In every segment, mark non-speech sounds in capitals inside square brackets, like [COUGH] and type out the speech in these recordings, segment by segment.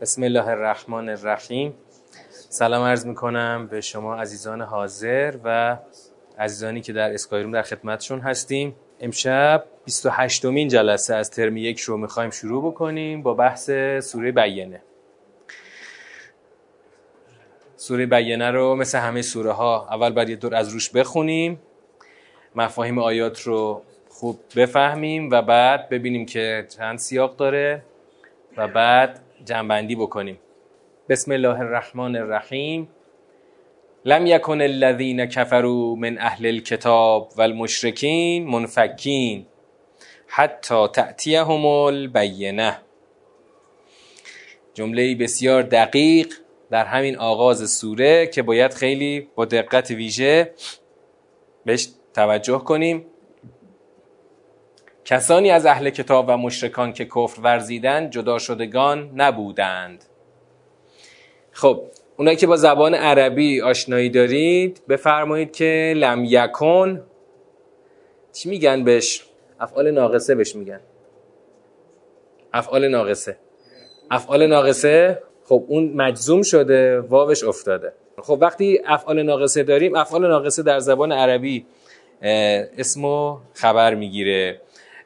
بسم الله الرحمن الرحیم. سلام عرض می‌کنم به شما عزیزان حاضر و عزیزانی که در اسکایروم در خدمتشون هستیم. امشب 28 مین جلسه از ترم یک رو می‌خوایم شروع بکنیم با بحث سوره بیینه سوره بیینه رو مثل همه سوره ها اول باید یه دور از روش بخونیم مفاهیم آیات رو خوب بفهمیم و بعد ببینیم که چند سیاق داره و بعد جنبندی بکنیم. بسم الله الرحمن الرحیم. لم یکن الذین کفروا من اهل الكتاب والمشرکین منفکین حتی تأتیهم البینه. جمله بسیار دقیق در همین آغاز سوره که باید خیلی با دقت ویژه بهش توجه کنیم. کسانی از اهل کتاب و مشرکان که کفر ورزیدند جدا شدگان نبودند. خب اونایی که با زبان عربی آشنایی دارید بفرمایید که لم یکن. چی میگن بهش؟ افعال ناقصه بهش میگن. افعال ناقصه. افعال ناقصه؟ خب اون مجزوم شده واوش افتاده. خب وقتی افعال ناقصه داریم افعال ناقصه در زبان عربی اسمو خبر می‌گیره.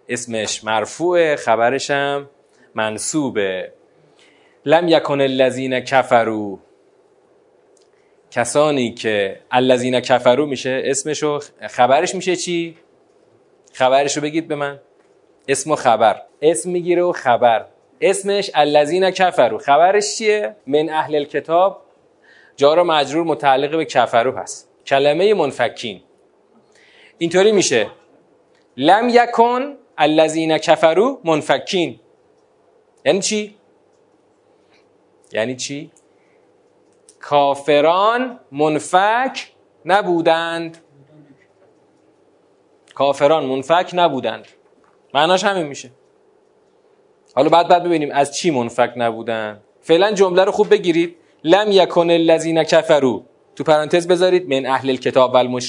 اسمش مرفوعه خبرش هم منصوبه. لم یکن الذین کفرو کسانی که الذین کفرو میشه اسمشو خبرش میشه چی؟ خبرشو بگید به من. اسم و خبر. اسم می‌گیره و خبر. اسمش الذین کفرو خبرش چیه؟ من اهل الکتاب. جار مجرور متعلق به کفرو هست. کلمه منفکین. اینطوری میشه. لم یکن الذین کفروا منفکین. یعنی چی؟ یعنی چی؟ کافران منفک نبودند. کافران منفک نبودند. معناش همین میشه. حالا بعد بعد ببینیم از چی منفک نبودند. فعلا جمله رو خوب بگیرید. لم یکن الذین کفروا. تو پرانتز بذارید. من اهل الکتاب و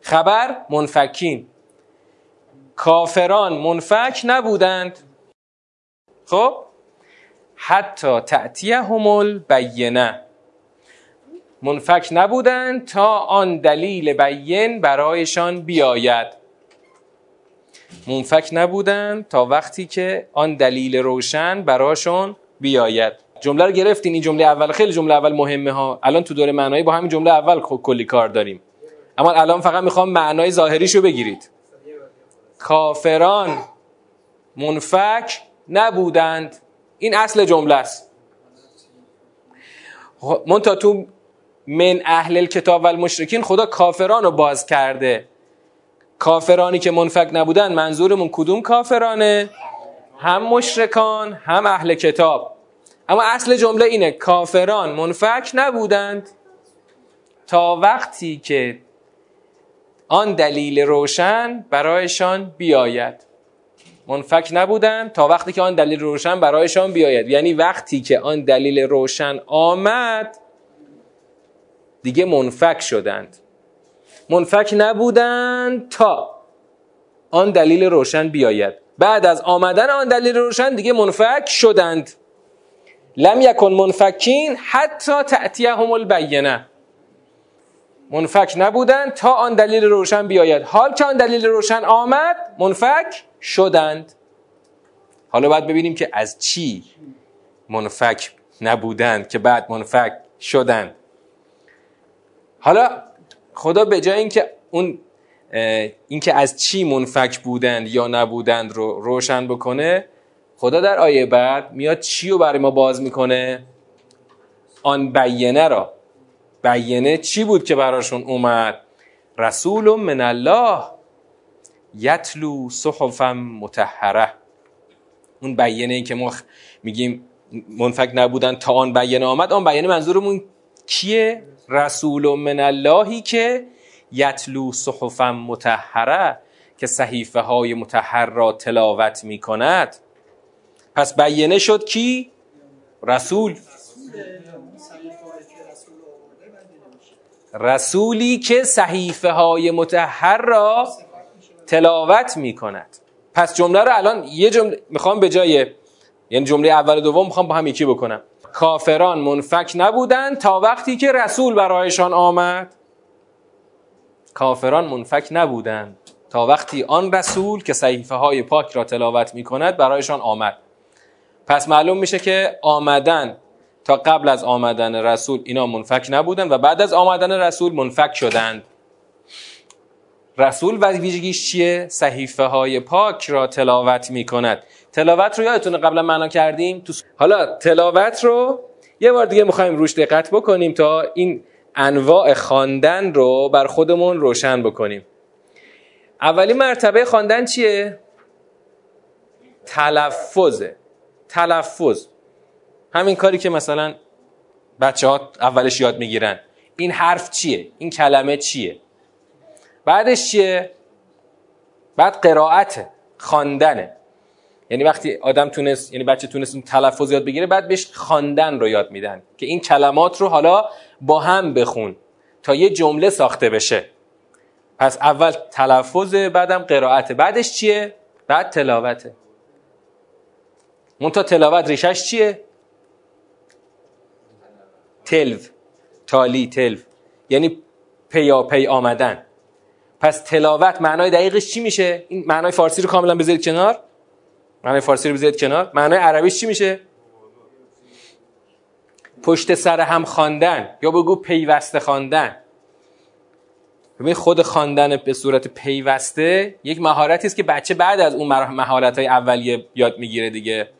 خبر منفکین. کافران منفک نبودند. خب؟ حتی تأتیهم البینه. منفک نبودند تا آن دلیل بین برایشان بیاید. منفک نبودند تا وقتی که آن دلیل روشن براشون بیاید. جمله رو گرفتین؟ این جمله اول خیلی جمله اول مهمه ها. الان تو دوره معنایی با همین جمله اول کلی کار داریم. اما الان فقط می‌خوام معنای ظاهریشو بگیرید. کافران منفک نبودند. این اصل جمله است. منتها تو من اهل کتاب و المشرکین خدا کافران رو باز کرده. کافرانی که منفک نبودن منظورمون کدوم کافرانه؟ هم مشرکان هم اهل کتاب. اما اصل جمله اینه کافران منفک نبودند. تا وقتی که آن دلیل روشن برایشان بیاید. منفک نبودن تا وقتی که آن دلیل روشن برایشان بیاید. یعنی وقتی که آن دلیل روشن آمد دیگه منفک شدند. منفک نبودند تا آن دلیل روشن بیاید. بعد از آمدن آن دلیل روشن دیگه منفک شدند. لم یکن منفکین حتی تأتیهم البینه. منفک نبودند تا آن دلیل روشن بیاید. حال که آن دلیل روشن آمد منفک شدند. حالا باید ببینیم که از چی منفک نبودند که بعد منفک شدند. حالا خدا به جای اینکه اون اینکه از چی منفک بودند یا نبودند رو روشن بکنه خدا در آیه بعد میاد چی رو برای ما باز می‌کنه؟ آن بیینه را. بیینه چی بود که براشون اومد؟ رسول من الله یتلو صحفا متحره اون بیینه ای که ما میگیم منفک نبودن تا آن بیینه آمد آن بیینه منظورمون کیه؟ رسول من اللهی که یتلو صحفا متحره که صحیفه های متحر را تلاوت می کند پس بیینه شد کی؟ رسول. رسولی که صحیفه های متحر را تلاوت می کند پس جمله رو الان یه جمله می‌خوام به جای یعنی جمله اول و دوم می‌خوام با هم یکی بکنم. کافران منفک نبودند تا وقتی که رسول برایشان آمد. کافران منفک نبودند تا وقتی آن رسول که صحیفه های پاک را تلاوت می کند برایشان آمد. پس معلوم میشه که آمدن تا قبل از آمدن رسول اینا منفک نبودن و بعد از آمدن رسول منفک شدند. رسول و ویژگیش چیه؟ صحیفه های پاک را تلاوت می کند تلاوت رو یادتونه قبلا معنا کردیم؟ تو حالا تلاوت رو یه بار دیگه می‌خوایم روش دقت بکنیم تا این انواع خواندن رو بر خودمون روشن بکنیم. اولی مرتبه خواندن چیه؟ تلفظه. تلفظ. همین کاری که مثلا بچه ها اولش یاد می‌گیرن. این حرف چیه؟ این کلمه چیه؟ بعدش چیه؟ بعد قرائت خواندنه. یعنی وقتی آدم تونست یعنی بچه تونست اون تلفظ یاد بگیره بعد بهش خواندن رو یاد میدن که این کلمات رو حالا با هم بخون تا یه جمله ساخته بشه. پس اول تلفظ بعدم قرائت بعدش چیه؟ بعد تلاوته. تا تلاوت ریشش چیه؟ تلو تالی تلو یعنی پیا پی آمدن. پس تلاوت معنای دقیقش چی میشه؟ این معنای فارسی رو کاملا بذارید کنار. معنای فارسی رو بذارید کنار. معنای عربیش چی میشه؟ پشت سر هم خواندن یا بگو پیوسته خواندن. ببین خود خواندن به صورت پیوسته یک مهارتی است که بچه بعد از اون مهارت اولیه یاد می‌گیره دیگه.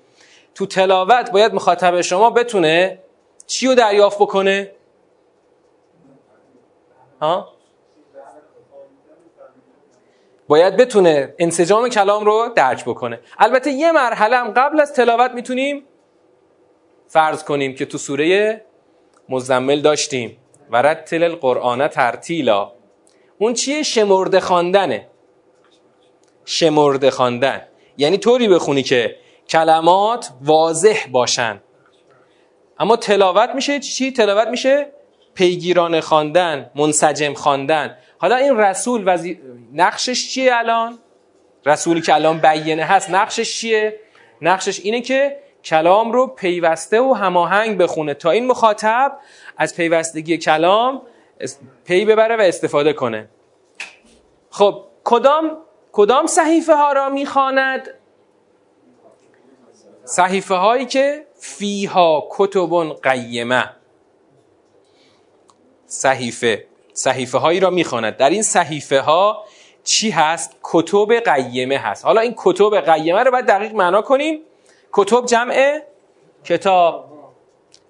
تو تلاوت باید مخاطب شما بتونه چی رو دریافت بکنه؟ ها؟ باید بتونه انسجام کلام رو درک بکنه. البته یه مرحله هم قبل از تلاوت می‌تونیم فرض کنیم که تو سوره مزمل داشتیم. و رتل القرآن ترتیلا. اون چیه؟ شمرده خواندنه. شمرده خواندن. یعنی طوری بخونی که کلمات واضح باشن. اما تلاوت میشه چی تلاوت میشه پیگیران خواندن منسجم خواندن. حالا این رسول وزی... نقشش چیه الان؟ رسولی که الان بیینه هست نقشش چیه؟ نقشش اینه که کلام رو پیوسته و هماهنگ بخونه. تا این مخاطب از پیوستگی کلام پی ببره و استفاده کنه. خب کدام کدام صحیفه ها را می‌خواند؟ صحیفه هایی که فیها کتب قیمه. صحیفه. صحیفه هایی را می‌خواند. در این صحیفه ها چی هست؟ کتب قیمه هست. حالا این کتب قیمه رو باید دقیق معنا کنیم. کتب جمع کتاب.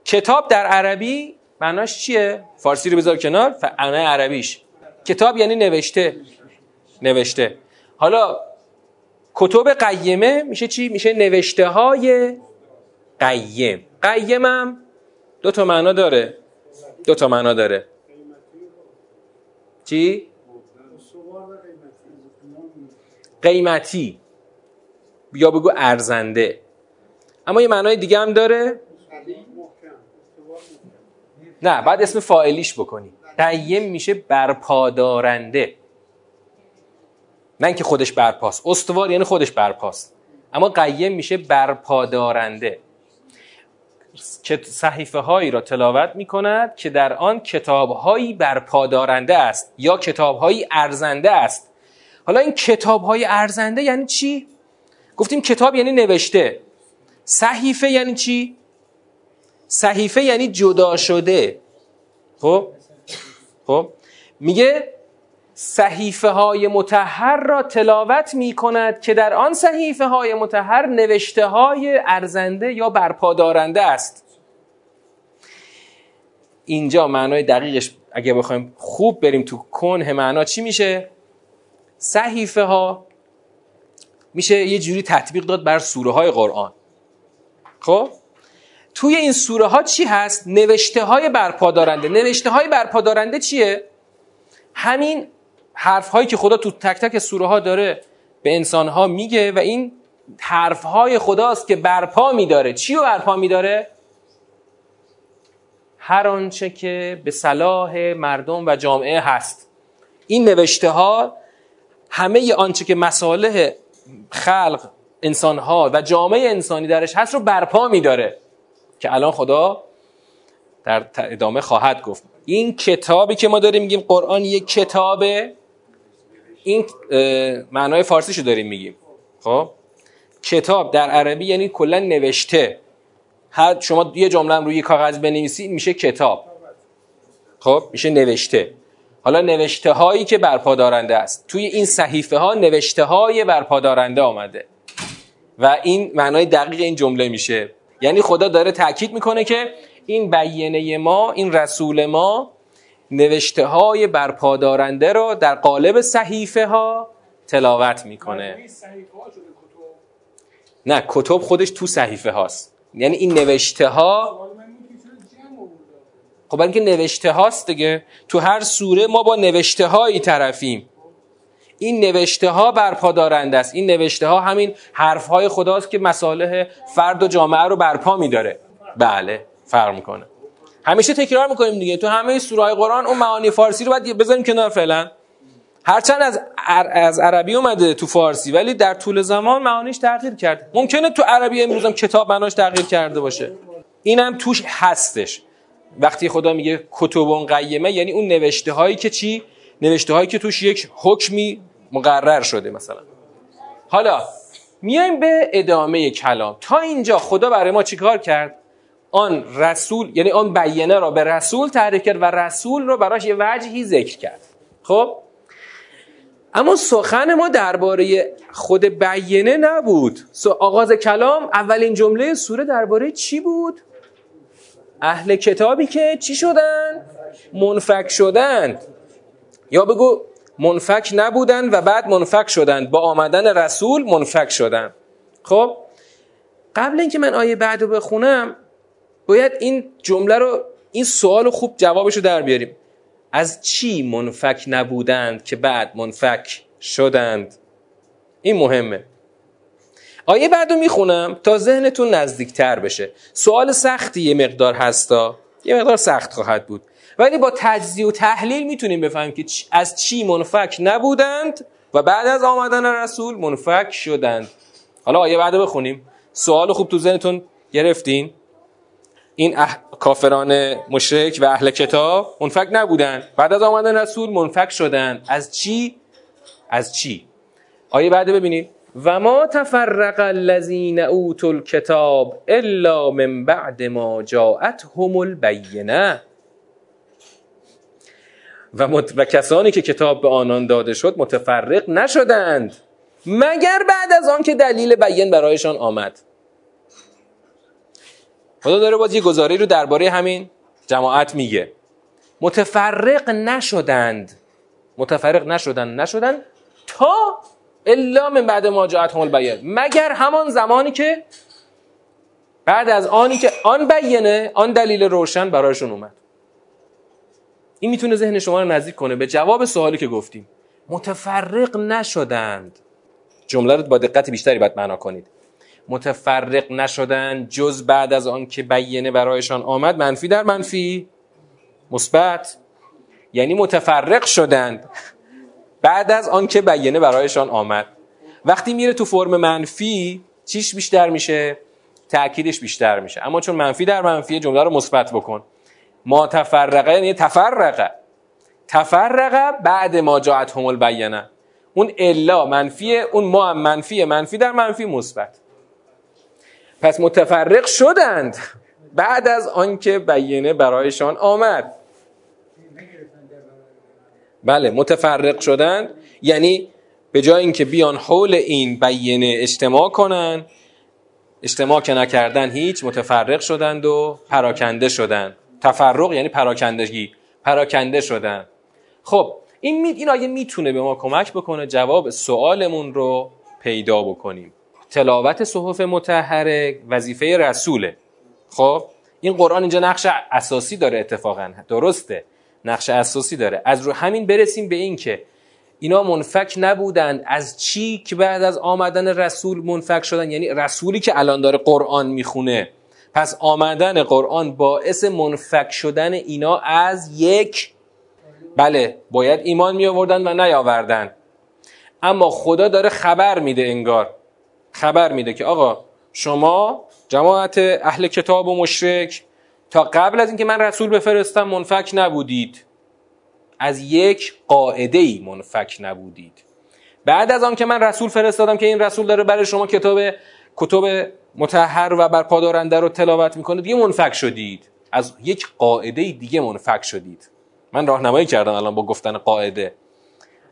کتاب در عربی معناش چیه؟ فارسی رو بذار کنار. معنای عربیش. کتاب یعنی نوشته. نوشته. حالا کتب قیمه میشه چی؟ میشه نوشته های قیم. قیمم دو تا معنا داره. دو تا معنا داره. چی؟ قیمتی. یا بگو ارزنده. اما یه معنای دیگه هم داره. نه بعد اسم فاعلیش بکنی. قیم میشه برپادارنده. نه اینکه خودش برپاست. استوار یعنی خودش برپاست. اما قیم میشه برپادارنده. صحیفه هایی را تلاوت می کند که در آن کتاب هایی برپادارنده است یا کتاب هایی ارزنده است. حالا این کتاب های ارزنده یعنی چی؟ گفتیم کتاب یعنی نوشته. صحیفه یعنی چی؟ صحیفه یعنی جدا شده. خب؟ خب؟ میگه صحیفه های متحر را تلاوت می کند که در آن صحیفه های متحر نوشته های ارزنده یا برپادارنده است. اینجا معنای دقیقش اگه بخوایم خوب بریم تو کنه معنا چی میشه؟ صحیفه ها میشه یه جوری تطبیق داد بر سوره های قرآن. خب؟ توی این سوره ها چی هست؟ نوشته های برپادارنده. نوشته های برپادارنده چیه؟ همین حرف هایی که خدا تو تک تک سوره ها داره به انسان ها میگه و این حرف های خداست که برپا میداره. چی رو برپا میداره؟ هر آنچه که به صلاح مردم و جامعه هست. این نوشته ها همه آنچه که مصالح خلق انسانها و جامعه انسانی درش هست رو برپا میداره. که الان خدا در ادامه خواهد گفت. این کتابی که ما داریم میگیم قرآن یک کتابه. این معنای فارسیشو داریم میگیم. خب؟ کتاب در عربی یعنی کلا نوشته. هر شما یه جمله روی کاغذ بنویسید میشه کتاب. خب؟ میشه نوشته. حالا نوشته هایی که برپادارنده است. توی این صحیفه ها نوشته های برپادارنده آمده. و این معنای دقیق این جمله میشه. یعنی خدا داره تاکید می‌کنه که این بیانه ما این رسول ما نوشته های برپادارنده رو در قالب صحیفه ها تلاوت می‌کنه. نه کتب خودش تو صحیفه هاست. یعنی این نوشته ها خب اینکه نوشته هاست دیگه. تو هر سوره ما با نوشته هایی طرفیم. این نوشته ها برپادارنده است. این نوشته ها همین حرف های خداست که مصالح فرد و جامعه رو برپا میداره. بله فرق می‌کنه. همیشه تکرار می‌کنیم دیگه. تو همه سوره قرآن اون معانی فارسی رو باید بذاریم کنار فعلا. هرچند از از عربی اومده تو فارسی ولی در طول زمان معانیش تغییر کرد ممکنه تو عربی امروز هم کتاب معناش تغییر کرده باشه. اینم توش هستش. وقتی خدا میگه کتب قیمه یعنی اون نوشته هایی که چی؟ نوشته هایی که توش یک حکمی مقرر شده مثلا. حالا میایم به ادامه کلام. تا اینجا خدا برای ما چیکار کرد؟ آن رسول یعنی آن بیانه را به رسول تعریف کرد و رسول رو براش یه وجهی ذکر کرد. خب؟ اما سخن ما درباره خود بیانه نبود. آغاز کلام اولین جمله سوره درباره چی بود؟ اهل کتابی که چی شدن؟ منفک شدند یا بگو منفک نبودند و بعد منفک شدند با آمدن رسول منفک شدند خب؟ قبل اینکه من آیه بعد رو بخونم باید این جمله رو این سوال خوب جوابش رو در بیاریم. از چی منفک نبودند که بعد منفک شدند؟ این مهمه. آیه بعد رو می‌خونم تا ذهنتون نزدیکتر بشه. سوال سختی یه مقدار هستا. یه مقدار سخت خواهد بود. ولی با تجزیه و تحلیل می‌تونیم بفهمیم که از چی منفک نبودند و بعد از آمدن رسول منفک شدند. حالا آیه بعد بخونیم. سوال خوب تو ذهنتون گرفتین؟ این اح... کافران مشرک و اهل کتاب منفک نبودند بعد از آمدن رسول منفک شدند از چی؟ از چی؟ آیه بعد ببینید. و ما تفرق الذین اوتوا الکتاب الا من بعد ما جاءتهم البینه. و, مت... و کسانی که کتاب به آنان داده شد متفرق نشدند. مگر بعد از آن که دلیل بیان برایشان آمد. خدا داره باز یه گزاره رو درباره همین جماعت میگه. متفرق نشدند. متفرق نشدند نشدند تا الا من بعد ما جاءتهم البیان. مگر همان زمانی که بعد از آنی که آن بیانه آن دلیل روشن برایشون اومد. این می‌تونه ذهن شما رو نزدیک کنه به جواب سوالی که گفتیم. متفرق نشدند. جمله رو با دقت بیشتری باید معنا کنید. متفرق نشدند جز بعد از آن که بیانه برایشان آمد. منفی در منفی. مثبت. یعنی متفرق شدند بعد از آن که بیانه برایشان آمد. وقتی میره تو فرم منفی چیش بیشتر میشه؟ تأکیدش بیشتر میشه. اما چون منفی در منفی جمله رو مثبت بکن. ما تفرقه یعنی تفرقه. تفرقه بعد ما جاعت همول بیانه اون الا منفیه اون ما هم منفیه. منفی در منفی مثبت. پس متفرق شدند بعد از آنکه بیانه برایشان آمد. بله متفرق شدند. یعنی به جای اینکه بیان حول این بیانه اجتماع کنن اجتماع که نکردن هیچ متفرق شدند و پراکنده شدند. تفرق یعنی پراکندگی پراکنده شدن خب این, می... این آیه می‌تونه به ما کمک بکنه جواب سوالمون رو پیدا بکنیم. تلاوت صحف متحره وظیفه رسوله. خب این قرآن اینجا نقش اساسی داره اتفاقا. درسته نقش اساسی داره. از رو همین برسیم به این که اینا منفک نبودند از چی که بعد از آمدن رسول منفک شدن؟ یعنی رسولی که الان داره قرآن می‌خونه. پس آمدن قرآن باعث منفک شدن اینا از یک بله باید ایمان می آوردن و نیاوردن. اما خدا داره خبر میده انگار. خبر میده که آقا شما جماعت اهل کتاب و مشرک تا قبل از اینکه من رسول بفرستم منفک نبودید. از یک قاعده ای منفک نبودید. بعد از آن که من رسول فرستادم که این رسول داره برای شما کتاب کتب متحر و برپادارنده رو تلاوت می‌کنه دیگه منفک شدید. از یک قاعده دیگه منفک شدید. من راهنمایی کردم الان با گفتن قاعده.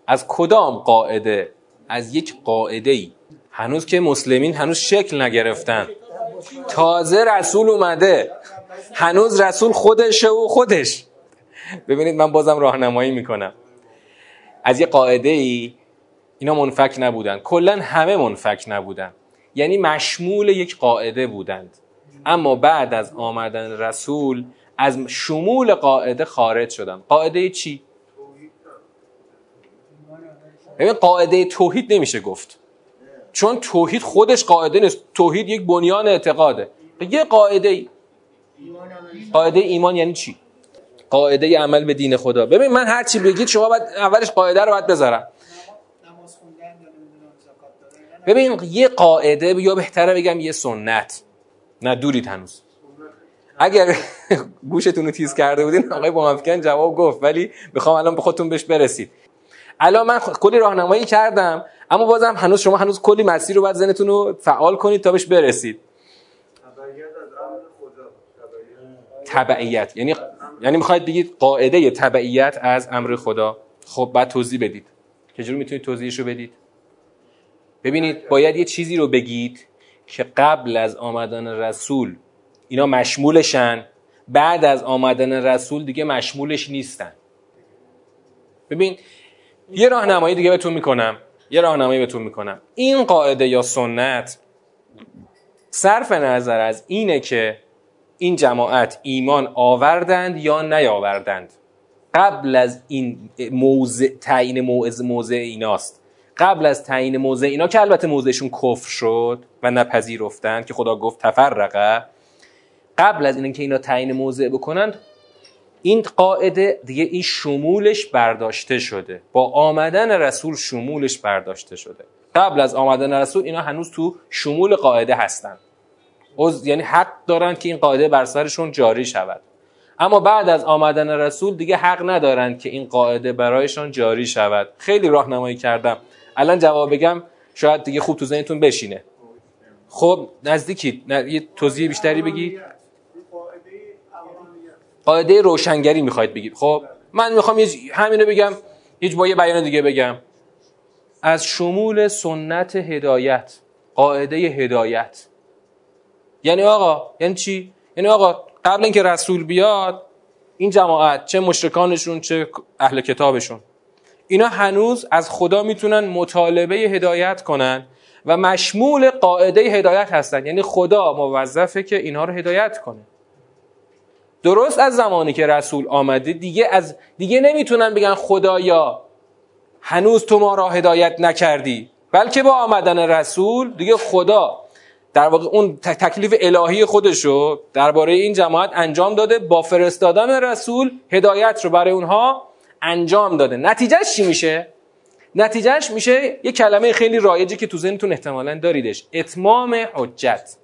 از کدام قاعده؟ از یک قاعده ای هنوز که مسلمین هنوز شکل نگرفتن. تازه رسول اومده. هنوز رسول خودشه و خودش. ببینید من بازم راهنمایی می‌کنم. از یه قاعده ای اینا منفک نبودن. کلا همه منفک نبودن. یعنی مشمول یک قاعده بودند. اما بعد از آمدن رسول از شمول قاعده خارج شدن. قاعده چی؟ ببین قاعده توحید نمیشه گفت. چون توحید خودش قاعده نیست. توحید یک بنیان اعتقاده. یه قاعده ای. قاعده ایمان یعنی چی؟ قاعده عمل به دین خدا. ببین من هر چی بگید شما باید اولش قاعده رو باید بذارم. ببین یه قاعده یا بهتره بگم یه سنت. نه دورید هنوز. اگر [LAUGHS] گوشتون رو تیز کرده بودین آقای بامفکن جواب گفت ولی می‌خوام الان به خودتون بهش برسید. الان من کلی راهنمایی کردم. اما بازم هنوز شما هنوز کلی مسیر رو باید ذهنتون رو فعال کنید تا بهش برسید. تبعیت. یعنی یعنی می‌خواید بگید قاعده تبعیت از امر خدا. خب بعد توضیح بدید. چجوری می‌تونید توضیحش رو بدید؟ ببینید باید یه چیزی رو بگید که قبل از آمدن رسول اینا مشمولشن بعد از آمدن رسول دیگه مشمولش نیستن. ببین یه راهنمایی دیگه بهتون می‌کنم. یه راهنمایی بهتون می‌کنم. این قاعده یا سنت صرف نظر از اینه که این جماعت ایمان آوردند یا نیاوردند. قبل از این موضع تعیین موضع موضع ایناست. قبل از تعیین موضع اینا که البته موضعشون کفر شد و نپذیرفتند که خدا گفت تفرقه. قبل از اینکه اینا تعیین موضع بکنند این قاعده دیگه این شمولش برداشته شده. با آمدن رسول شمولش برداشته شده. قبل از آمدن رسول اینا هنوز تو شمول قاعده هستن. یعنی حق دارن که این قاعده بر سرشون جاری شود. اما بعد از آمدن رسول دیگه حق ندارند که این قاعده برایشان جاری شود. خیلی راهنمایی کردم. الان جواب بگم شاید دیگه خوب تو ذهنتون بشینه. خب نزدیکی یه توضیح بیشتری بگی قاعده روشنگری می‌خواید بگید. خب من می‌خوام همینو بگم هیچ با یه بیان دیگه بگم. از شمول سنت هدایت قاعده هدایت. یعنی آقا یعنی چی؟ یعنی آقا قبل اینکه رسول بیاد این جماعت چه مشرکانشون چه اهل کتابشون. اینا هنوز از خدا می‌تونن مطالبه هدایت کنن و مشمول قاعده هدایت هستن. یعنی خدا موظفه که اینها رو هدایت کنه. درست از زمانی که رسول آمده دیگه از دیگه نمی‌تونن بگن خدایا هنوز تو ما را هدایت نکردی. بلکه با آمدن رسول دیگه خدا. در واقع اون تکلیف الهی خودشو درباره این جماعت انجام داده با فرستادن رسول هدایت رو برای اونها انجام داده. نتیجهش چی میشه؟ نتیجهش میشه یه کلمه خیلی رایجی که تو ذهنتون احتمالا داریدش. اتمام حجت.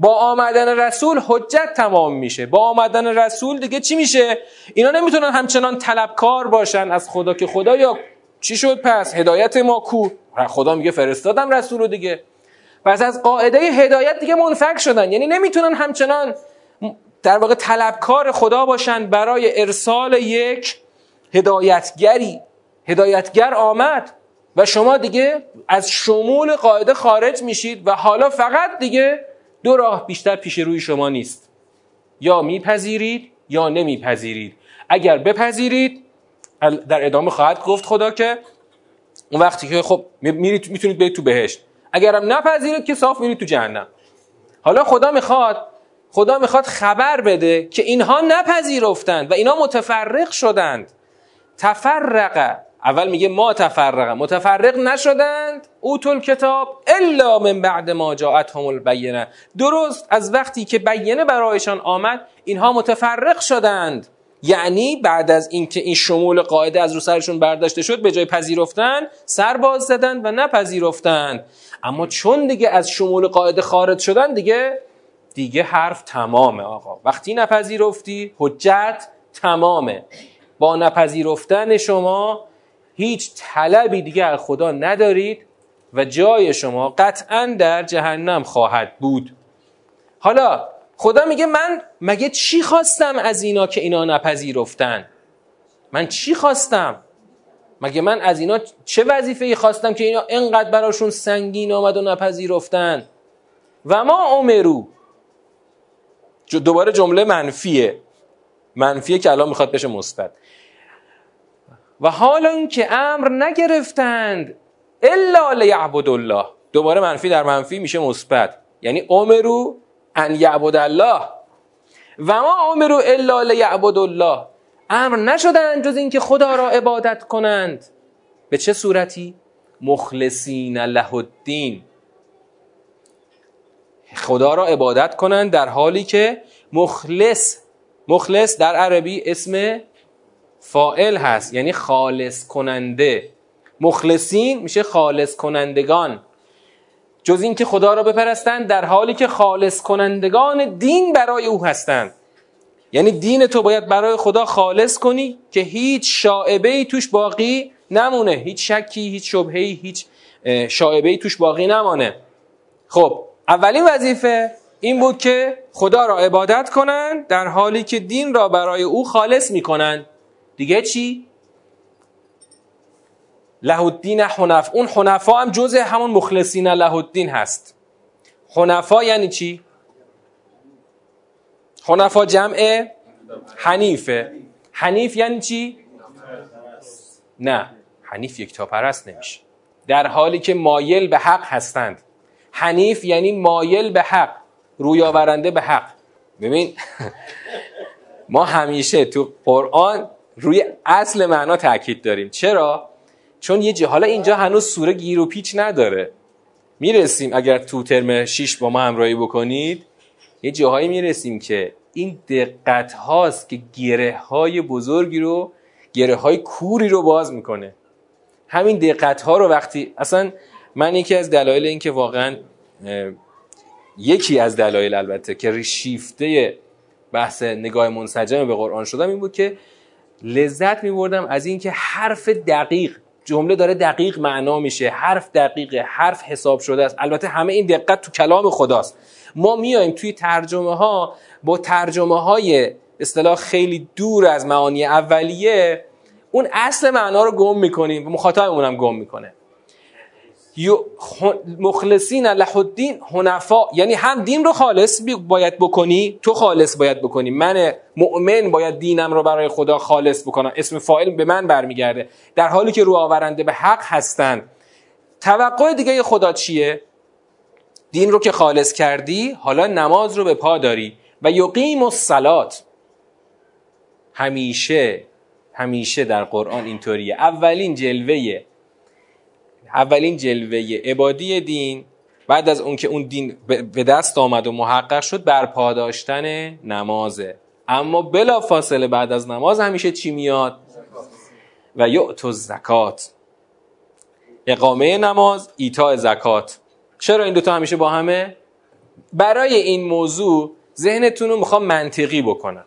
با آمدن رسول حجت تمام میشه. با آمدن رسول دیگه چی میشه؟ اینا نمی‌تونن همچنان طلبکار باشن از خدا که خدا یا چی شد پس؟ هدایت ما کو؟ خدا میگه فرستادم رسول رو دیگه. پس از قاعده هدایت دیگه منفک شدن. یعنی نمی‌تونن همچنان در واقع طلبکار خدا باشن برای ارسال یک هدایتگری. هدایتگر آمد و شما دیگه از شمول قاعده خارج میشید و حالا فقط دیگه دو راه بیشتر پیش روی شما نیست. یا میپذیرید یا نمیپذیرید. اگر بپذیرید در ادامه خواهد گفت خدا که اون وقتی که خب میرید می‌تونید برید تو بهشت. اگرم نپذیرید که صاف میرید تو جهنم. حالا خدا می‌خواد خدا می‌خواد خبر بده که اینها نپذیرفتند و اینا متفرق شدند. تفرق اول میگه ما تفرق متفرق نشدند اوتول کتاب الا من بعد ما جاءتهم البینه. درست از وقتی که بینه برایشان آمد اینها متفرق شدند. یعنی بعد از اینکه این شمول قاعده از رو سرشون برداشته شد به جای پذیرفتن سر باز زدن و نپذیرفتن. اما چون دیگه از شمول قاعده خارج شدن دیگه دیگه حرف تمامه آقا. وقتی نپذیرفتی حجت تمامه. با نپذیرفتن شما هیچ طلبی دیگه از خدا ندارید و جای شما قطعا در جهنم خواهد بود. حالا خدا میگه من مگه چی خواستم از اینا که اینا نپذیرفتن؟ من چی خواستم؟ مگه من از اینا چه وظیفه ای خواستم که اینا انقدر براشون سنگین آمد و نپذیرفتن؟ و ما امرو دوباره جمله منفیه. منفیه که الان می‌خواد بشه مثبت و حالا اینکه امر نگرفتند الا لیعبد الله. دوباره منفی در منفی میشه مثبت. یعنی امرو ان یعبد الله. و ما امرو الا لیعبد الله. امر نشدن جز اینکه خدا را عبادت کنند. به چه صورتی؟ مخلصین له الدین. خدا را عبادت کنند در حالی که مخلص مخلص در عربی اسم فائل هست یعنی خالص کننده. مخلصین میشه خالص کنندگان. جز اینکه خدا را بپرستند در حالی که خالص کنندگان دین برای او هستند یعنی دین تو باید برای خدا خالص کنی که هیچ شاعبه ای توش باقی نمونه. هیچ شکی هیچ شبهه هیچ شاعبه ای توش باقی نمانه. خب اولین وظیفه این بود که خدا را عبادت کنند در حالی که دین را برای او خالص می‌کنند دیگه چی؟ له الدین حنف اون حنفا هم جزء همون مخلصین له الدین هست. حنفا یعنی چی؟ حنفا جمع حنیفه. حنیف یعنی چی؟ نه حنیف یک تا پرست نمیشه. در حالی که مایل به حق هستند. حنیف یعنی مایل به حق روی آورنده به حق. ببین [LAUGHS] ما همیشه تو قرآن روی اصل معنا تاکید داریم. چرا؟ چون یه حالا اینجا هنوز سوره گیر و پیچ نداره. می‌رسیم اگر تو ترم 6 با ما همراهی بکنید یه جاهایی می‌رسیم که این دقت هاست که گره های بزرگی رو گره های کوری رو باز می‌کنه. همین دقت ها رو وقتی اصلا من یکی از دلایل این که واقعا یکی از دلایل البته که شیفته بحث نگاه منسجم به قرآن شدم این بود که لذت میبردم از اینکه حرف دقیق جمله داره دقیق معنا میشه حرف دقیقه حرف حساب شده است. البته همه این دقت تو کلام خداست. ما میایم توی ترجمه ها با ترجمه های اصطلاح خیلی دور از معانی اولیه اون اصل معنا رو گم می‌کنیم. و مخاطبمون هم گم می‌کنه. مخلصین له الدین حنفا. یعنی هم دین رو خالص باید بکنی تو خالص باید بکنی. من مؤمن باید دینم رو برای خدا خالص بکنم. اسم فاعل به من برمیگرده. در حالی که رو آورنده به حق هستن. توقع دیگه خدا چیه؟ دین رو که خالص کردی حالا نماز رو به پا داری. و یقیم الصلات. همیشه همیشه در قرآن اینطوریه. اولین جلوه اولین جلوه عبادی دین بعد از اون که اون دین به دست آمد و محقق شد بر پاداشتن نمازه. اما بلا فاصله بعد از نماز همیشه چی میاد؟ و یعت زکات اقامه نماز ایتا زکات. چرا این دوتا همیشه با همه؟ برای این موضوع ذهنتون رو می‌خوام منطقی بکنم.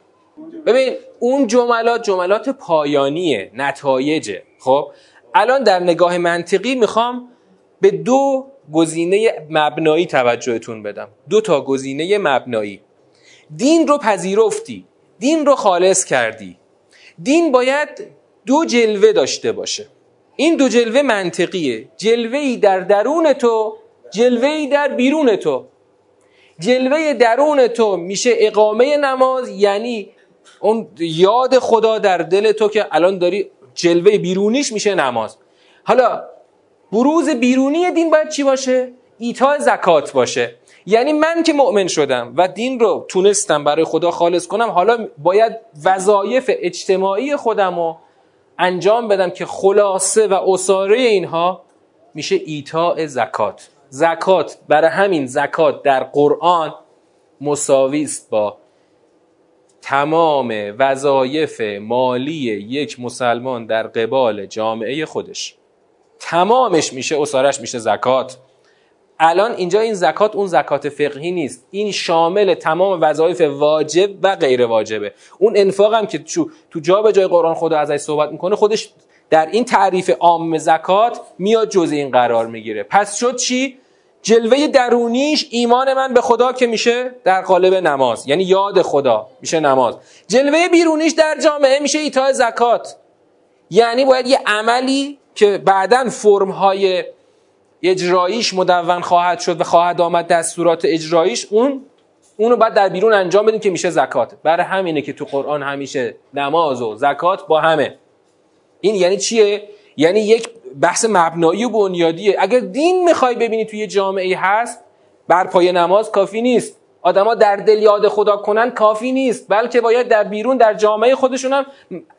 ببین اون جملات جملات پایانیه نتایجه. خب؟ الان در نگاه منطقی می‌خوام به دو گزینه مبنایی توجهتون بدم. دو تا گزینه مبنایی. دین رو پذیرفتی. دین رو خالص کردی. دین باید دو جلوه داشته باشه. این دو جلوه منطقیه. جلوه ای در درون تو جلوه ای در بیرون تو. جلوه درون تو میشه اقامه نماز یعنی اون یاد خدا در دل تو که الان داری جلوه بیرونیش میشه نماز. حالا بروز بیرونی دین باید چی باشه؟ ایتا زکات باشه. یعنی من که مؤمن شدم و دین رو تونستم برای خدا خالص کنم حالا باید وظایف اجتماعی خودم رو انجام بدم که خلاصه و اصاره اینها میشه ایتا زکات. زکات برای همین زکات در قرآن مساوی است با تمام وظایف مالی یک مسلمان در قبال جامعه خودش. تمامش میشه اسارش میشه زکات. الان اینجا این زکات اون زکات فقهی نیست. این شامل تمام وظایف واجب و غیر واجبه. اون انفاق هم که تو جا به جای قرآن خدا ازش صحبت می‌کنه خودش در این تعریف عام زکات میاد جز این قرار می‌گیره. پس شد چی؟ جلوه درونیش ایمان من به خدا که میشه در قالب نماز. یعنی یاد خدا میشه نماز. جلوه بیرونیش در جامعه میشه ایتاء زکات. یعنی باید یه عملی که بعدا فرمهای اجراییش مدون خواهد شد و خواهد آمد دستورات اجراییش اون اونو باید در بیرون انجام بدیم که میشه زکات. برای همینه که تو قرآن همیشه نماز و زکات با همه. این یعنی چیه؟ یعنی یک بحث مبنایی و بنیادیه. اگر دین می‌خوای ببینی توی جامعه هست بر پای نماز کافی نیست. آدما در دل یاد خدا کنن کافی نیست. بلکه باید در بیرون در جامعه خودشون هم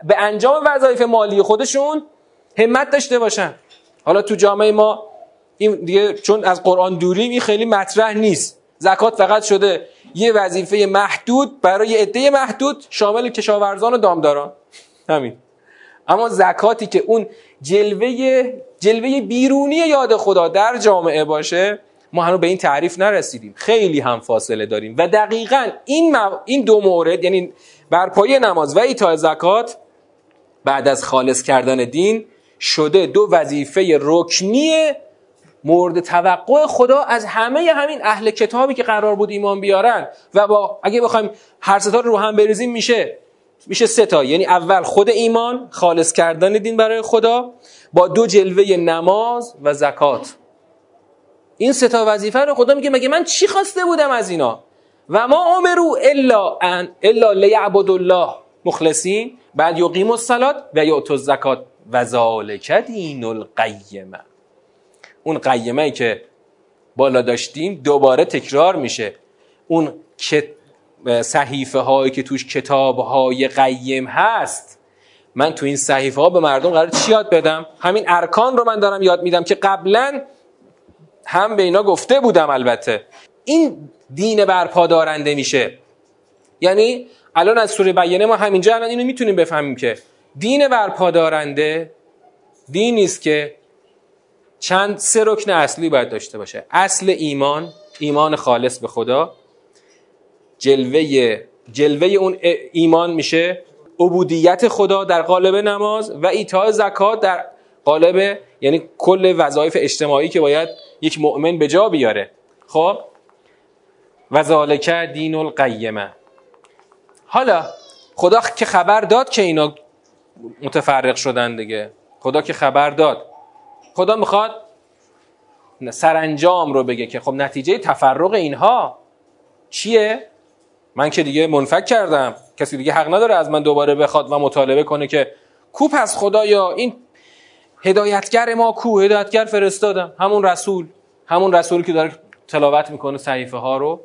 به انجام وظایف مالی خودشون همت داشته باشن. حالا تو جامعه ما این دیگه چون از قرآن دوریم این خیلی مطرح نیست. زکات فقط شده یه وظیفه محدود برای عده محدود شامل کشاورزان و دامداران. همین. اما زکاتی که اون جلوه جلوه بیرونی یاد خدا در جامعه باشه ما هنوز به این تعریف نرسیدیم. خیلی هم فاصله داریم. و دقیقا این, این دو مورد یعنی برپای نماز و ایتاء زکات بعد از خالص کردن دین شده دو وظیفه رکنی مورد توقع خدا از همه همین اهل کتابی که قرار بود ایمان بیارن. و با اگه بخوایم هر ستا رو هم بریزیم میشه. میشه سه تا. یعنی اول خود ایمان خالص کردن دین برای خدا با دو جلوه نماز و زکات. این سه تا وظیفه رو خدا میگه مگه من چی خواسته بودم از اینا؟ و ما امرو الا ان الا لیعبد الله. مخلصین بعد یقیم الصلات و یعطوا الزکات. و ذالک دین القیمه. اون قیمه ای که بالا داشتیم دوباره تکرار میشه. اون صحیفه هایی که توش کتاب های قیم هست من تو این صحیفه ها به مردم قرار چی یاد بدم؟ همین ارکان رو من دارم یاد میدم که قبلا هم به اینا گفته بودم البته. این دین برپادارنده میشه. یعنی الان از سوره بیانه ما همینجا الان اینو می‌تونیم بفهمیم که دین برپادارنده دینی است که چند سه رکن اصلی باید داشته باشه. اصل ایمان ایمان خالص به خدا. جلوه جلوه اون ایمان میشه. عبودیت خدا در قالب نماز و ایتاء زکات در قالب یعنی کل وظایف اجتماعی که باید یک مؤمن به جا بیاره. خب؟ و ذالک دین القیمه. حالا خدا که خبر داد که اینا متفرق شدن دیگه. خدا که خبر داد. خدا می‌خواد سرانجام رو بگه که خب نتیجه تفرق اینها چیه؟ من که دیگه منفک کردم. کسی دیگه حق نداره از من دوباره بخواد و مطالبه کنه که کو خدا یا این هدایتگر ما کو؟ هدایتگر فرستادم. همون رسول. همون رسول که داره تلاوت می‌کنه صحیفه ها رو.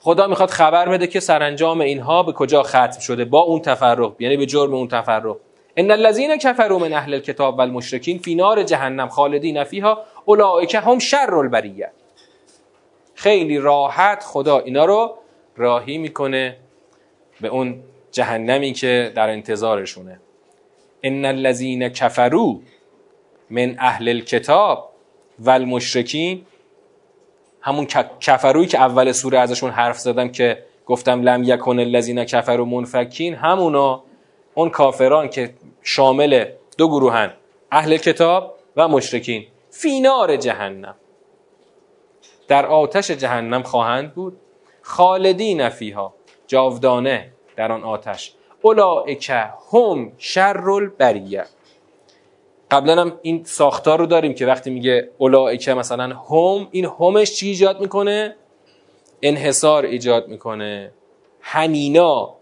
خدا می‌خواد خبر بده که سرانجام اینها به کجا ختم شده. با اون تفرق. یعنی به جرم اون تفرق. ان الذين كفروا من اهل الكتاب والمشركين في نار جهنم خالدین فیها. اولئک هم شر البریه. خیلی راحت خدا اینا رو راهی می‌کنه به اون جهنمی که در انتظارشونه. ان الذين كفروا من اهل الكتاب والمشرکین. همون کفروی که اول سوره ازشون حرف زدم که گفتم لم یکن الذین کفروا منفکین. همونا اون کافران که شامل دو گروهن اهل کتاب و مشرکین فینار جهنم. در آتش جهنم خواهند بود. خالدین فیها جاودانه در آن آتش. اولائک هم شر البریه قبلا هم این ساختار رو داریم که وقتی میگه اولائک مثلا هم این همش چی ایجاد می‌کنه؟ انحصار ایجاد می‌کنه. هنینا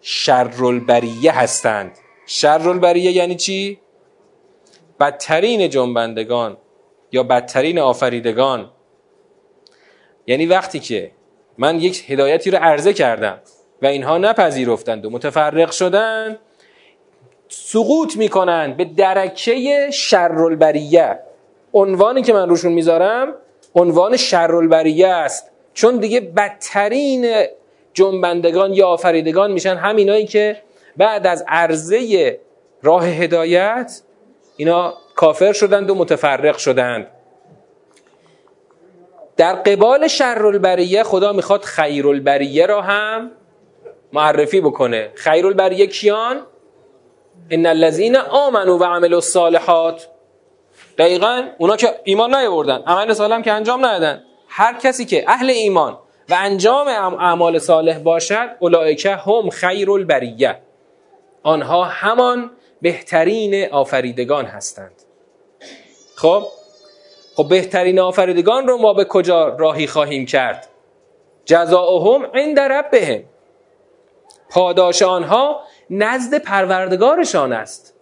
شر البریه هستند. شر البریه یعنی چی؟ بدترین جنبندگان یا بدترین آفریدگان. یعنی وقتی که من یک هدایتی رو عرضه کردم و اینها نپذیرفتند و متفرق شدن سقوط می‌کنن به درکه شر عنوانی که من روشون می‌ذارم عنوان شر است. چون دیگه بدترین جنبندگان یا آفریدگان میشن همینایی که بعد از عرضه راه هدایت اینا کافر شدند و متفرق شدند. در قبال شر البریه خدا می‌خواد خیر البریه را هم معرفی بکنه. خیر البریه کیان؟ ان الذين آمنوا و عملوا الصالحات. دقیقا اونا که ایمان نیاوردن عمل صالح که انجام ندادن. هر کسی که اهل ایمان و انجام اعمال صالح باشد اولئک هم خیر البریه آنها همان بهترین آفریدگان هستند. خب؟ خب بهترین آفریدگان رو ما به کجا راهی خواهیم کرد؟ جزاؤهم عند ربهم. پاداش آنها نزد پروردگارشان است.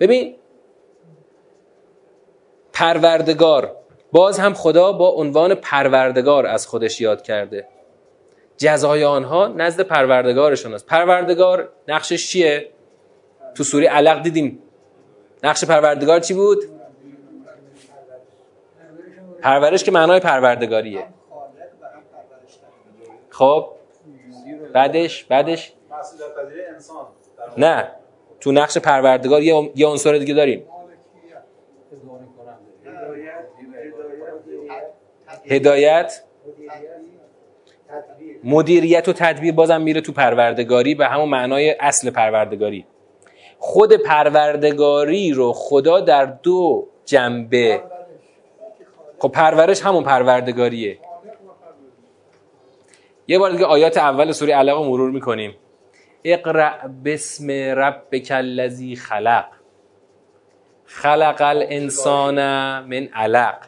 ببین پروردگار باز هم خدا با عنوان پروردگار از خودش یاد کرده. جزای آنها نزد پروردگارشان است. پروردگار نقشش چیه؟ تو سوره علق دیدیم. نقش پروردگار چی بود؟ پرورش که معنای پروردگاریه. خب بعدش بعدش؟ نه تو نقش پروردگار یه عنصر دیگه داریم. هدایت. مدیریت و تدبیر بازم میره تو پروردگاری به همون معنای اصل پروردگاری. خود پروردگاری رو خدا در دو جنبه خب پرورش همون پروردگاریه. یه بار دیگه آیات اول سوره علق مرور می‌کنیم. اقرأ بسم ربک الذی خلق. خلق الانسان من علق.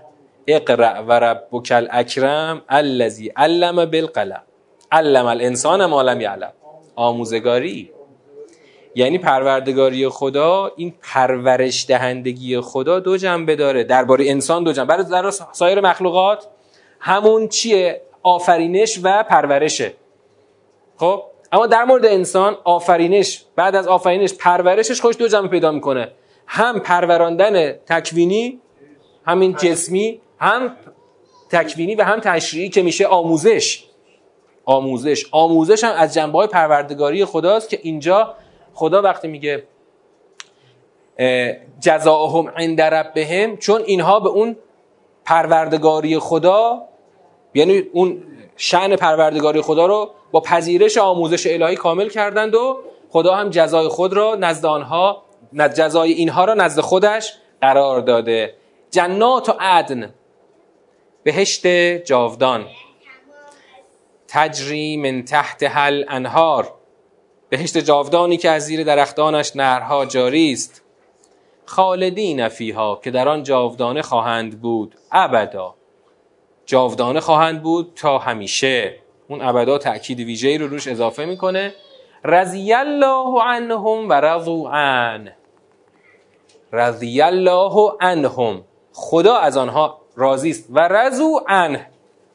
اقرأ و ربک الاکرم الذی علم بالقلم. علم الانسان ما لم یعلم. آموزگاری. یعنی پروردگاری خدا این پرورش دهندگی خدا دو جنبه داره. درباره انسان دو جنبه. برای سایر مخلوقات همون چیه؟ آفرینش و پرورشه. خب؟ اما در مورد انسان آفرینش بعد از آفرینش پرورشش خوش دو جنبه پیدا می‌کنه. هم پروراندن تکوینی همین جسمی هم تکوینی و هم تشریعی که میشه آموزش. آموزش. آموزش هم از جنبه های پروردگاری خداست که اینجا خدا وقتی میگه جزاهم عند ربهم چون اینها به اون پروردگاری خدا یعنی اون شعن پروردگاری خدا رو با پذیرش آموزش الهی کامل کردند و خدا هم جزای خود را نزد آنها جزای اینها را نزد خودش قرار داده. جنات و عدن بهشت جاودان. تجری من تحت هل انهار بهشت جاودانی که از زیر درختانش نهرها جاری است. خالدین فیها که در آن جاودانه خواهند بود ابدا. جاودانه خواهند بود تا همیشه. اون ابدا تأکید ویژه‌ای رو روش اضافه می‌کنه. رضی الله عنهم و رضوا عن. رضی الله عنهم. خدا از آنها راضی است. و رضوا عنه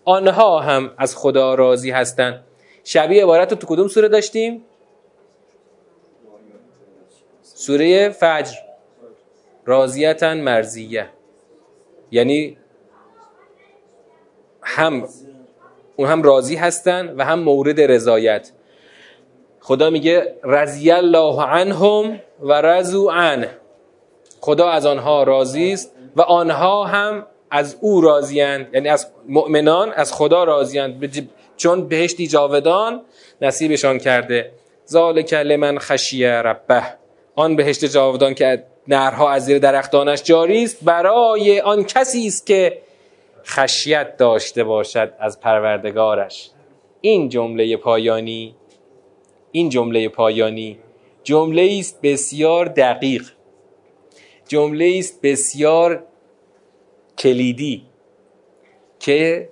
آنها هم از خدا راضی هستند. شبیه عبارت رو تو کدوم سوره داشتیم؟ سوره فجر. راضیتن مرزیه یعنی هم اون هم راضی هستن و هم مورد رضایت. خدا میگه رضی الله عنهم و رضو عنه. خدا از آنها راضی است و آنها هم از او راضیند یعنی از مؤمنان از خدا راضیند چون بهشتی جاودان نصیبشان کرده. ذالک لمن خشیه ربه. آن بهشت جاودان که نرها از زیر درختانش جاری است برای آن کسی است که خشیت داشته باشد از پروردگارش. این جمله پایانی این جمله پایانی جمله است بسیار دقیق جمله است بسیار کلیدی که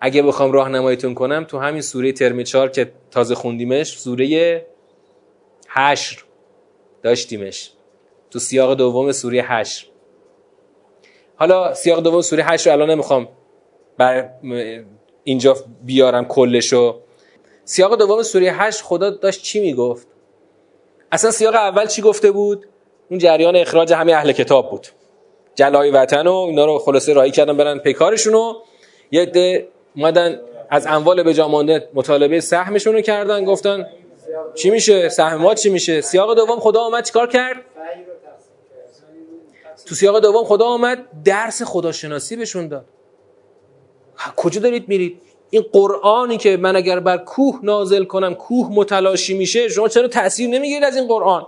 اگه بخوام راهنماییتون کنم تو همین سوره ترم 4 که تازه خوندیمش سوره حشر داشتیمش. تو سیاق دوم سوره حشر حالا سیاق دوم سوره حشر رو الان نمی‌خوام بر اینجا بیارم کلشو. سیاق دوم سوره حشر خدا داشت چی می‌گفت؟ اصلا سیاق اول چی گفته بود؟ اون جریان اخراج همه اهل کتاب بود. جلای وطن و اینا رو خلاصه راهی کردن برن پیکارشون و یه عده اومدن از اموال به مطالبه سهمشون رو کردن گفتن چی میشه؟ سهم ما چی میشه؟ سیاق دوم خدا آمد چیکار کرد؟ تو سیاق دوم خدا آمد درس خداشناسی بهشون داد. کجا دارید میرید؟ این قرآنی که من اگر بر کوه نازل کنم کوه متلاشی میشه شما چرا تاثیر نمی‌گیرید از این قرآن؟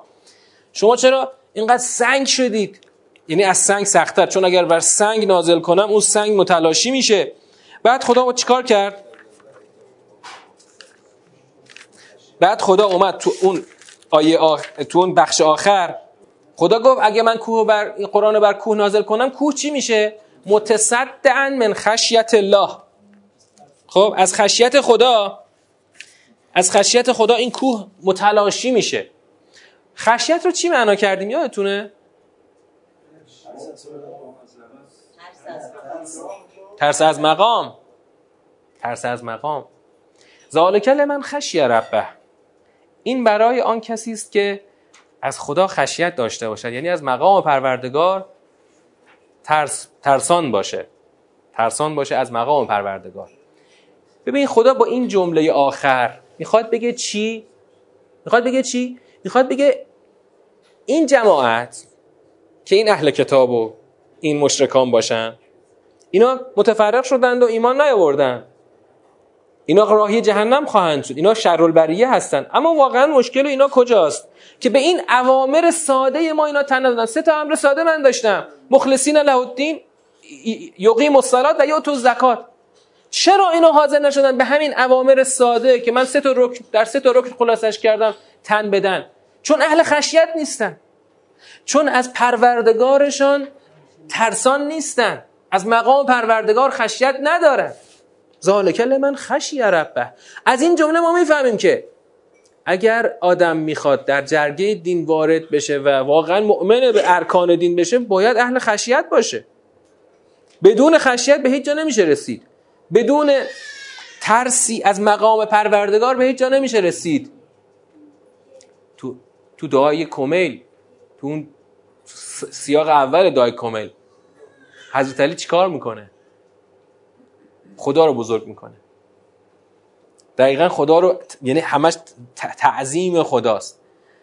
شما چرا اینقدر سنگ شدید؟ یعنی از سنگ سختتر چون اگر بر سنگ نازل کنم اون سنگ متلاشی میشه. بعد خدا چیکار کرد؟ بعد خدا اومد تو اون آیه تو اون بخش آخر. خدا گفت اگه من کوه بر قرآن بر کوه نازل کنم کوه چی میشه؟ متصدعا من خشیت الله. خب از خشیت خدا از خشیت خدا این کوه متلاشی میشه. خشیت رو چی معنا کردیم؟ یادتونه؟ ترس از مقام. ترس از مقام. ذالک من خشیه ربه. این برای آن کسی است که از خدا خشیت داشته باشد. یعنی از مقام پروردگار ترس، ترسان باشه. ترسان باشه از مقام پروردگار. ببین خدا با این جمله آخر می‌خواد بگه چی؟ می‌خواد بگه چی؟ می‌خواد بگه این جماعت که این اهل کتاب و این مشرکان باشن اینا متفرق شدند و ایمان نیاوردن. اینا راهی جهنم خواهند شد. اینا شر البریه هستند اما واقعا مشکل اینا کجاست؟ که به این اوامر ساده ما اینا تن ندادن. سه تا امر ساده من داشتم. مخلصین له الدین یقیم الصلات و یؤتوا الزکات. چرا اینا حاضر نشدن به همین اوامر ساده که من سه تا رکن در سه تا رکن خلاصش کردم تن بدن؟ چون اهل خشیت نیستن. چون از پروردگارشان ترسان نیستن. از مقام پروردگار خشیت ندارن. ذالک من خشی ربه. از این جمله ما می‌فهمیم که اگر آدم می‌خواد در جرگه دین وارد بشه و واقعا مؤمن به ارکان دین بشه باید اهل خشیت باشه. بدون خشیت به هیچ جا نمیشه رسید. بدون ترسی از مقام پروردگار به هیچ جا نمیشه رسید. تو تو دعای کمیل تو اون سیاق اول دعای کمیل حضرت علی چیکار می‌کنه؟ خدا رو بزرگ می‌کنه. دقیقا خدا رو یعنی همش تعظیم خداست.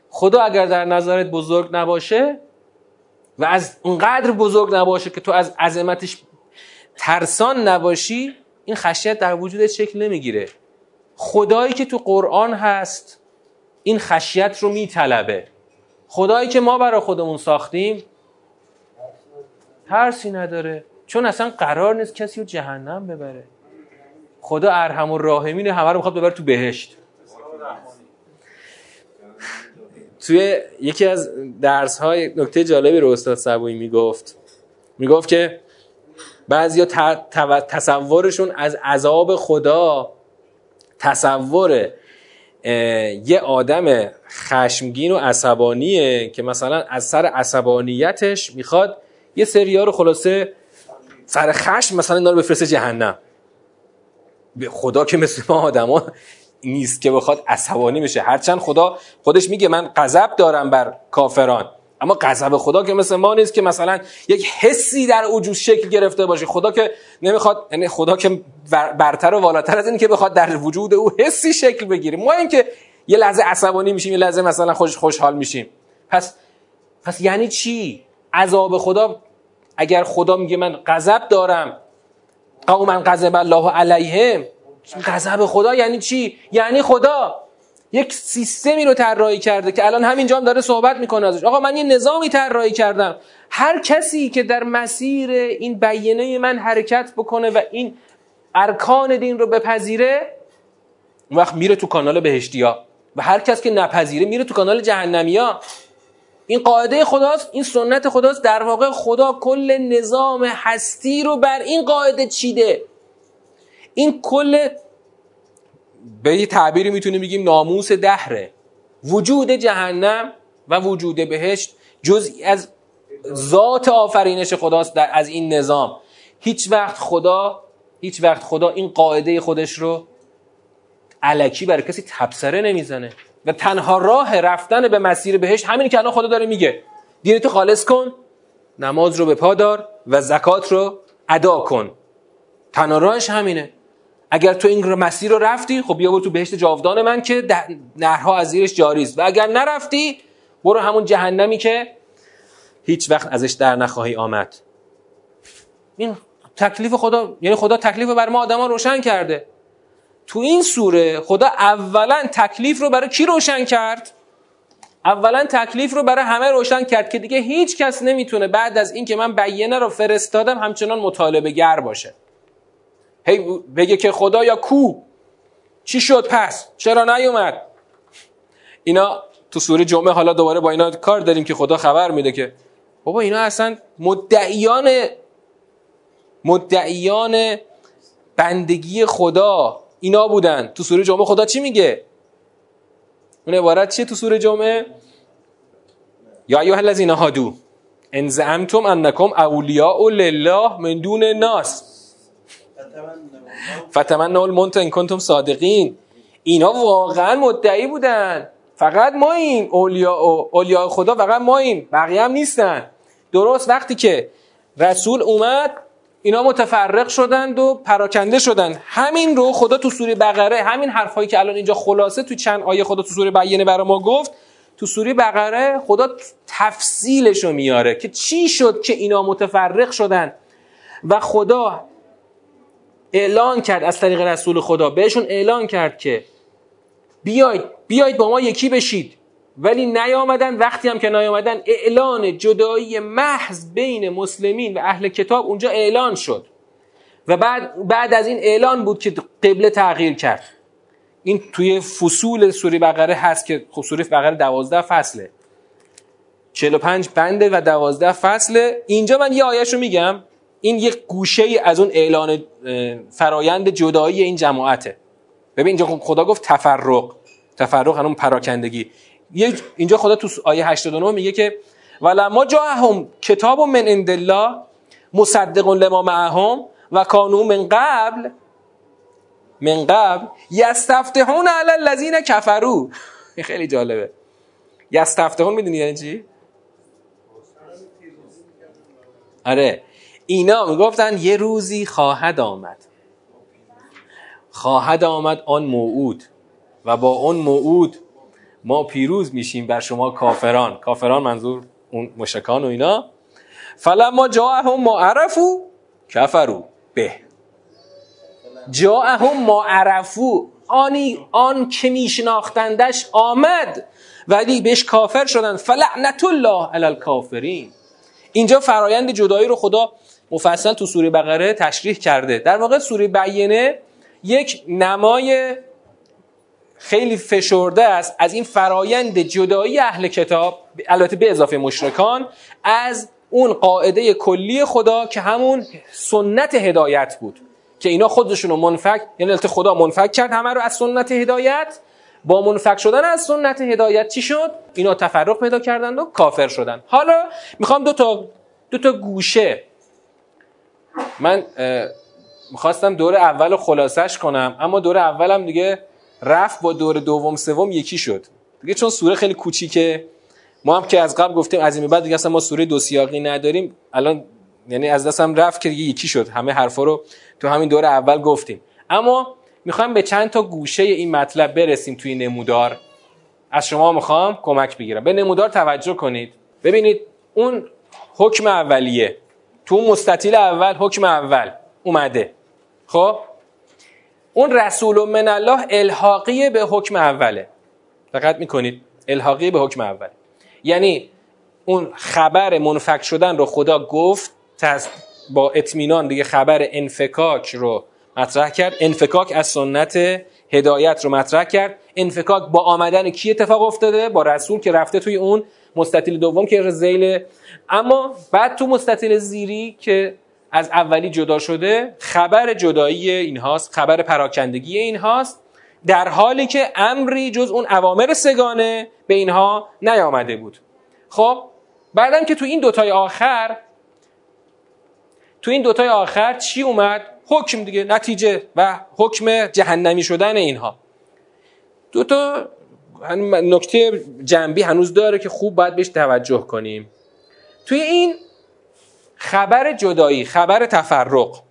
خدا اگر در نظرت بزرگ نباشه و از اونقدر بزرگ نباشه که تو از عظمتش ترسان نباشی این خشیت در وجودت شکل نمی‌گیره. خدایی که تو قرآن هست این خشیت رو میطلبه. خدایی که ما برای خودمون ساختیم ترسی نداره. چون اصلا قرار نیست کسی رو جهنم ببره. خدا ارحم و راهمین همه رو می‌خواد ببره تو بهشت. توی یکی از درس های نکته جالبی رو استاد سبوی می‌گفت. می‌گفت که بعضی تصورشون از عذاب خدا تصور یه آدم خشمگین و عصبانیه که مثلا از سر عصبانیتش می‌خواد یه سریا رو خلاصه سر خشم مثلا اینا رو بفرسته جهنم. به خدا که مثل ما آدما نیست که بخواد عصبانی بشه. هرچند خدا خودش میگه من غضب دارم بر کافران. اما غضب خدا که مثل ما نیست که مثلا یک حسی در وجود شکل گرفته باشه. خدا که نمی‌خواد یعنی خدا که برتر و والاتر از این که بخواد در وجود او حسی شکل بگیره. ما اینکه یه لحظه عصبانی میشیم یه لحظه مثلا خوش خوشحال میشیم. پس پس یعنی چی؟ عذاب خدا اگر خدا میگه من غضب دارم قوما غضب الله علیهم غضب خدا یعنی چی؟ یعنی خدا یک سیستمی رو طراحی کرده که الان همینجا هم داره صحبت می‌کنه ازش. آقا من یه نظامی طراحی کردم. هر کسی که در مسیر این بیانه من حرکت بکنه و این ارکان دین رو بپذیره اون وقت میره تو کانال بهشتیا. و هر کس که نپذیره میره تو کانال جهنمیا. این قاعده خداست این سنت خداست. در واقع خدا کل نظام هستی رو بر این قاعده چیده. این کل به یه تعبیری می‌تونیم بگیم ناموس دهره. وجود جهنم و وجود بهشت جزئی از ذات آفرینش خداست در از این نظام. هیچ وقت خدا هیچ وقت خدا این قاعده خودش رو علکی برای کسی تبصره نمی‌زنه. و تنها راه رفتن به مسیر بهشت همینی که الان خدا داره میگه. دینتو خالص کن نماز رو به پا دار و زکات رو ادا کن. تنها راهش همینه. اگر تو این مسیر رو رفتی خب بیا برو تو بهشت جاودان من که نهرها از زیرش جاری است و اگر نرفتی برو همون جهنمی که هیچ وقت ازش در نخواهی آمد. این تکلیف خدا یعنی خدا تکلیف بر ما آدما روشن کرده. تو این سوره خدا اولا تکلیف رو برای کی روشن کرد؟ اولا تکلیف رو برای همه روشن کرد که دیگه هیچ کس نمی‌تونه بعد از اینکه من بیانه رو فرستادم همچنان مطالبه گر باشه. هی بگه که خدا یا کو؟ چی شد پس؟ چرا نیومد؟ اینا تو سوره جمعه حالا دوباره با اینا کار داریم که خدا خبر میده که بابا اینا اصلا مدعیان مدعیان بندگی خدا. اینا بودن. تو سوره جمعه خدا چی میگه؟ اون عبارت چیه تو سوره جمعه؟ یا ایها الذین هادو ان زعمتم انکم اولیاء لله من دون الناس. فتمنوا الموت ان کنتم صادقین. اینا واقعا مدعی بودن. فقط ما این اولیاء اولیاء خدا فقط ما این بقیه هم نیستن. درست وقتی که رسول اومد اینا متفرق شدند و پراکنده شدن همین رو خدا تو سوره بقره همین حرفایی که الان اینجا خلاصه تو چند آیه خدا تو سوره بیانه برای ما گفت تو سوره بقره خدا تفصیلش رو میاره که چی شد که اینا متفرق شدن و خدا اعلان کرد از طریق رسول خدا بهشون اعلان کرد که بیاید بیاید با ما یکی بشید. ولی نیامدن وقتی هم که نیامدن اعلان جدایی محض بین مسلمین و اهل کتاب اونجا اعلان شد. و بعد, بعد از این اعلان بود که قبله تغییر کرد. این توی فصول سوره بقره هست که خب سوره بقره دوازده فصله. 45 بنده و دوازده فصله. اینجا من یه آیش رو میگم. این یک گوشه از اون اعلان فرایند جدایی این جماعته. ببین اینجا خدا گفت تفرق. تفرق همون پراکندگی. اینجا خدا تو آیه 89 میگه که ولما جاءهم کتاب من عند الله مصدق لما معهم و کانو من قبل من قبل یستفتحون علی الذین کفروا. [LAUGHS] خیلی جالبه. یستفتحون می‌دونی یعنی چی؟ آره. اینا می‌گفتن یه روزی خواهد آمد. خواهد آمد آن موعود. و با اون موعود ما پیروز میشیم بر شما کافران. کافران منظور اون مشکان و اینا. فلما جاءهم ما عرفو کفرو به. جاءهم ما عرفو آنی آن که میشناختندش آمد ولی بهش کافر شدن فلعنت الله علی الکافرین. اینجا فرایند جدایی رو خدا مفصل تو سوره بقره تشریح کرده. در واقع سوره بیانه یک نمای خیلی فشرده است از این فرایند جدایی اهل کتاب البته به اضافه مشرکان از اون قاعده کلی خدا که همون سنت هدایت بود که اینا خودشون رو منفک یعنی البته خدا منفک کرد همه رو از سنت هدایت. با منفک شدن از سنت هدایت چی شد؟ اینا تفرق پیدا کردند و کافر شدن حالا می‌خوام دو تا دو تا گوشه. من می‌خواستم دور اول خلاصش کنم اما دور اولم دیگه رفت با دور دوم سوم یکی شد. دیگه چون سوره خیلی کوچیکه ما هم که از قبل گفتیم از این بعد دیگه اصلا ما سوره دو سیاقی نداریم. الان یعنی از دستم رفت که یکی شد. همه حرفا رو تو همین دور اول گفتیم. اما می‌خوایم به چند تا گوشه این مطلب برسیم توی نمودار. از شما می‌خوام کمک بگیرم. به نمودار توجه کنید. ببینید اون حکم اولیه. تو مستطیل اول حکم اول اومده. خب؟ اون رسول من الله الحاقی به حکم اوله. دقت می‌کنید الحاقی به حکم اوله. یعنی اون خبر منفک شدن رو خدا گفت با اطمینان دیگه خبر انفکاک رو مطرح کرد. انفکاک از سنت هدایت رو مطرح کرد. انفکاک با آمدن کی اتفاق افتاده؟ با رسول که رفته توی اون مستطیل دوم که زیل. اما بعد تو مستطیل زیری که از اولی جدا شده خبر جدایی این هاست خبر پراکندگی این هاست در حالی که امری جز اون اوامر سگانه به اینها نیامده بود. خب بعدم که تو این دوتای آخر تو این دوتای آخر چی اومد؟ حکم دیگه نتیجه و حکم جهنمی شدن اینها. دو تا نکته جنبی هنوز داره که خوب باید بهش توجه کنیم. توی این خبر جدایی خبر تفرق.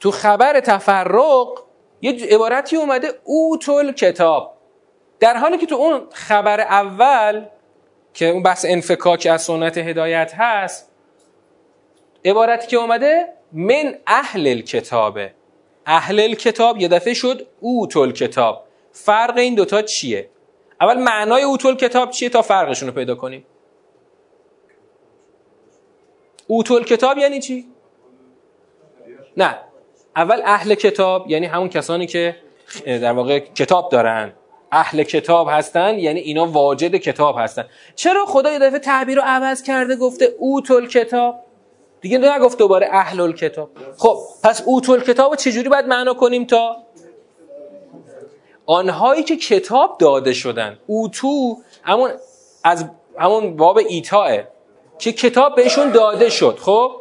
تو خبر تفرق یه عبارتی اومده اوتول کتاب. در حالی که تو اون خبر اول که اون بحث انفکاک از سنت هدایت هست عبارتی که اومده من اهل کتابه اهل کتاب یه دفعه شد اوتول کتاب. فرق این دوتا چیه؟ اول معنای اوتول کتاب چیه تا فرقشون رو پیدا کنیم؟ اوتول کتاب یعنی چی؟ نه. اول اهل کتاب یعنی همون کسانی که در واقع کتاب دارن. اهل کتاب هستن یعنی اینا واجد کتاب هستن. چرا خدا یه دفعه تعبیر رو عوض کرده گفته اوتول کتاب؟ دیگه نگفت دوباره اهل کتاب. خب پس اوتول کتاب چجوری باید معنا کنیم تا؟ آنهایی که کتاب داده شدن. اوتو همون از همون باب ایتاه که کتاب بهشون داده شد خب؟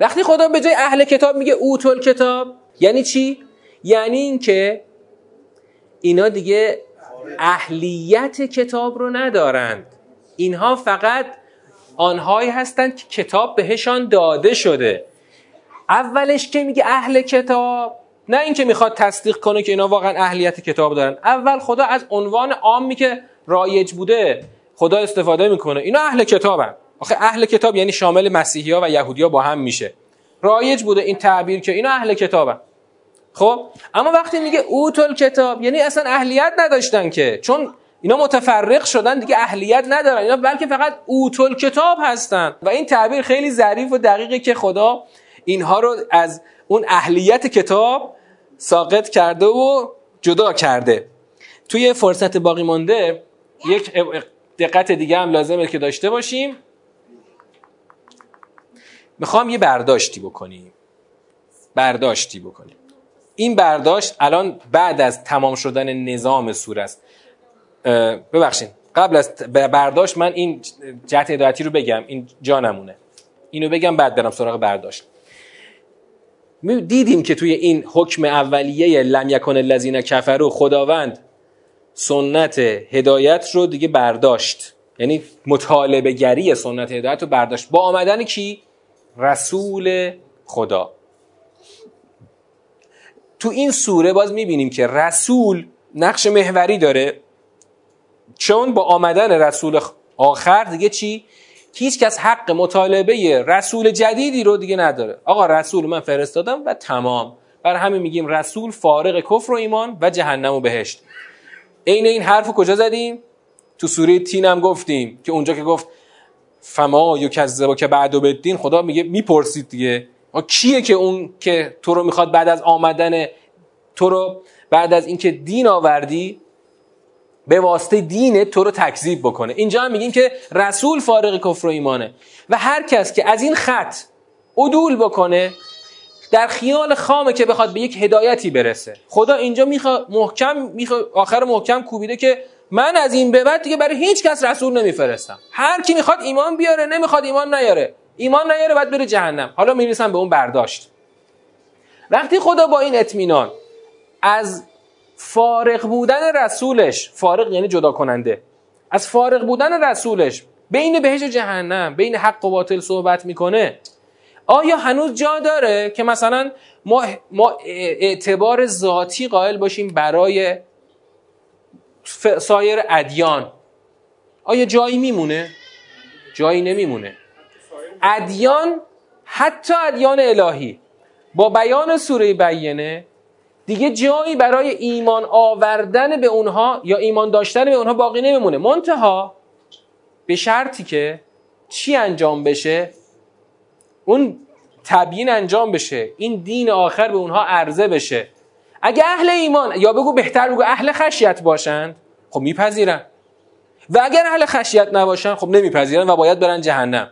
وقتی خدا به جای اهل کتاب میگه اوتول کتاب یعنی چی؟ یعنی اینکه اینا دیگه اهلیت کتاب رو ندارند. اینها فقط آنهایی هستند که کتاب بهشان داده شده. اولش که میگه اهل کتاب نه اینکه می‌خواد تصدیق کنه که اینا واقعا اهلیت کتاب دارن. اول خدا از عنوان عامی که رایج بوده. خدا استفاده می‌کنه. اینا اهل کتابن. آخه اهل کتاب یعنی شامل مسیحی ها و یهودی ها با هم میشه. رایج بوده این تعبیر که اینا اهل کتابن. خب؟ اما وقتی میگه اوتل کتاب یعنی اصلا اهلیت نداشتن که. چون اینا متفرق شدن دیگه اهلیت ندارن. اینا بلکه فقط اوتل کتاب هستن. و این تعبیر خیلی ظریف و دقیقه که خدا اینها رو از اون اهلیت کتاب ساقط کرده و جدا کرده. توی فرصت باقی مانده یک دقت دیگه هم لازمه که داشته باشیم. می‌خوام یه برداشتی بکنیم. برداشتی بکنیم. این برداشت الان بعد از تمام شدن نظام سور است. ببخشید. قبل از برداشت من این جهت هدایتی رو بگم. این جانمونه. اینو بگم بعد برم سراغ برداشت. دیدیم که توی این حکم اولیه لم یکن الذین کفروا خداوند سنت هدایت رو دیگه برداشت. یعنی مطالبه گری سنت هدایت رو برداشت. با آمدن کی? رسول خدا. تو این سوره باز می‌بینیم که رسول نقش محوری داره. چون با آمدن رسول آخر دیگه چی؟ هیچ کس حق مطالبه رسول جدیدی رو دیگه نداره. آقا رسول من فرستادم و تمام. بر همین میگیم رسول فارغ کفر و ایمان و جهنم و بهشت. عین این حرف کجا زدیم؟ تو سوره تین هم گفتیم که اونجا که گفت فما یو کذبا که بعد و بدین خدا میگه می‌پرسید دیگه. کیه که اون که تو رو می‌خواد بعد از آمدن تو رو بعد از اینکه دین آوردی به واسطه دین تو رو تکذیب بکنه؟ اینجا هم میگیم که رسول فارغ کفر و ایمانه. و هر کس که از این خط عدول بکنه در خیال خامه که بخواد به یک هدایتی برسه. خدا اینجا می‌خواد محکم میخوا آخر محکم کوبیده که من از این به بعد دیگه برای هیچ کس رسول نمیفرستم. هر کی می‌خواد ایمان بیاره نمی‌خواد ایمان نیاره. ایمان نیاره بعد بره جهنم. حالا می‌رسم به اون برداشت. وقتی خدا با این اطمینان از فارغ بودن رسولش فارغ یعنی جدا کننده از فارغ بودن رسولش بین بهش جهنم بین حق و باطل صحبت می‌کنه آیا هنوز جا داره که مثلا ما, ما اعتبار ذاتی قائل باشیم برای سایر ادیان؟ آیا جایی میمونه؟ جایی نمیمونه. ادیان حتی ادیان الهی با بیان سوره بیینه دیگه جایی برای ایمان آوردن به اونها یا ایمان داشتن به اونها باقی نمیمونه. منتها به شرطی که چی انجام بشه؟ اون تبیین انجام بشه این دین آخر به اونها عرضه بشه. اگه اهل ایمان یا بگو بهتر بگو اهل خشیت باشند خب میپذیرن. و اگر اهل خشیت نباشن خب نمیپذیرن و باید برن جهنم.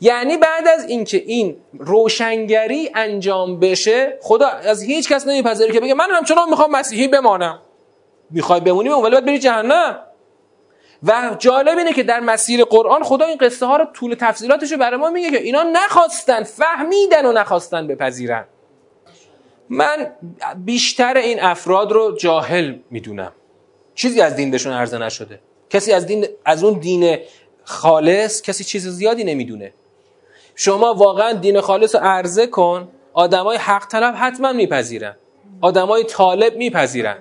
یعنی بعد از اینکه این روشنگری انجام بشه خدا از هیچ کس نمیپذیره که بگه من همچنان می‌خوام مسیحی بمانم. می‌خوای بمونی ولی باید بری جهنم. و جالب اینه که در مسیر قرآن خدا این قصه ها رو طول تفصیلاتش رو برای ما میگه که اینا نخواستن فهمیدن و نخواستن بپذیرن. من بیشتر این افراد رو جاهل می‌دونم. چیزی از دین بهشون عرضه نشده. کسی از دین از اون دین خالص کسی چیز زیادی نمی‌دونه. شما واقعا دین خالص رو عرضه کن آدمای حق طلب حتما میپذیرن. آدمای طالب میپذیرن.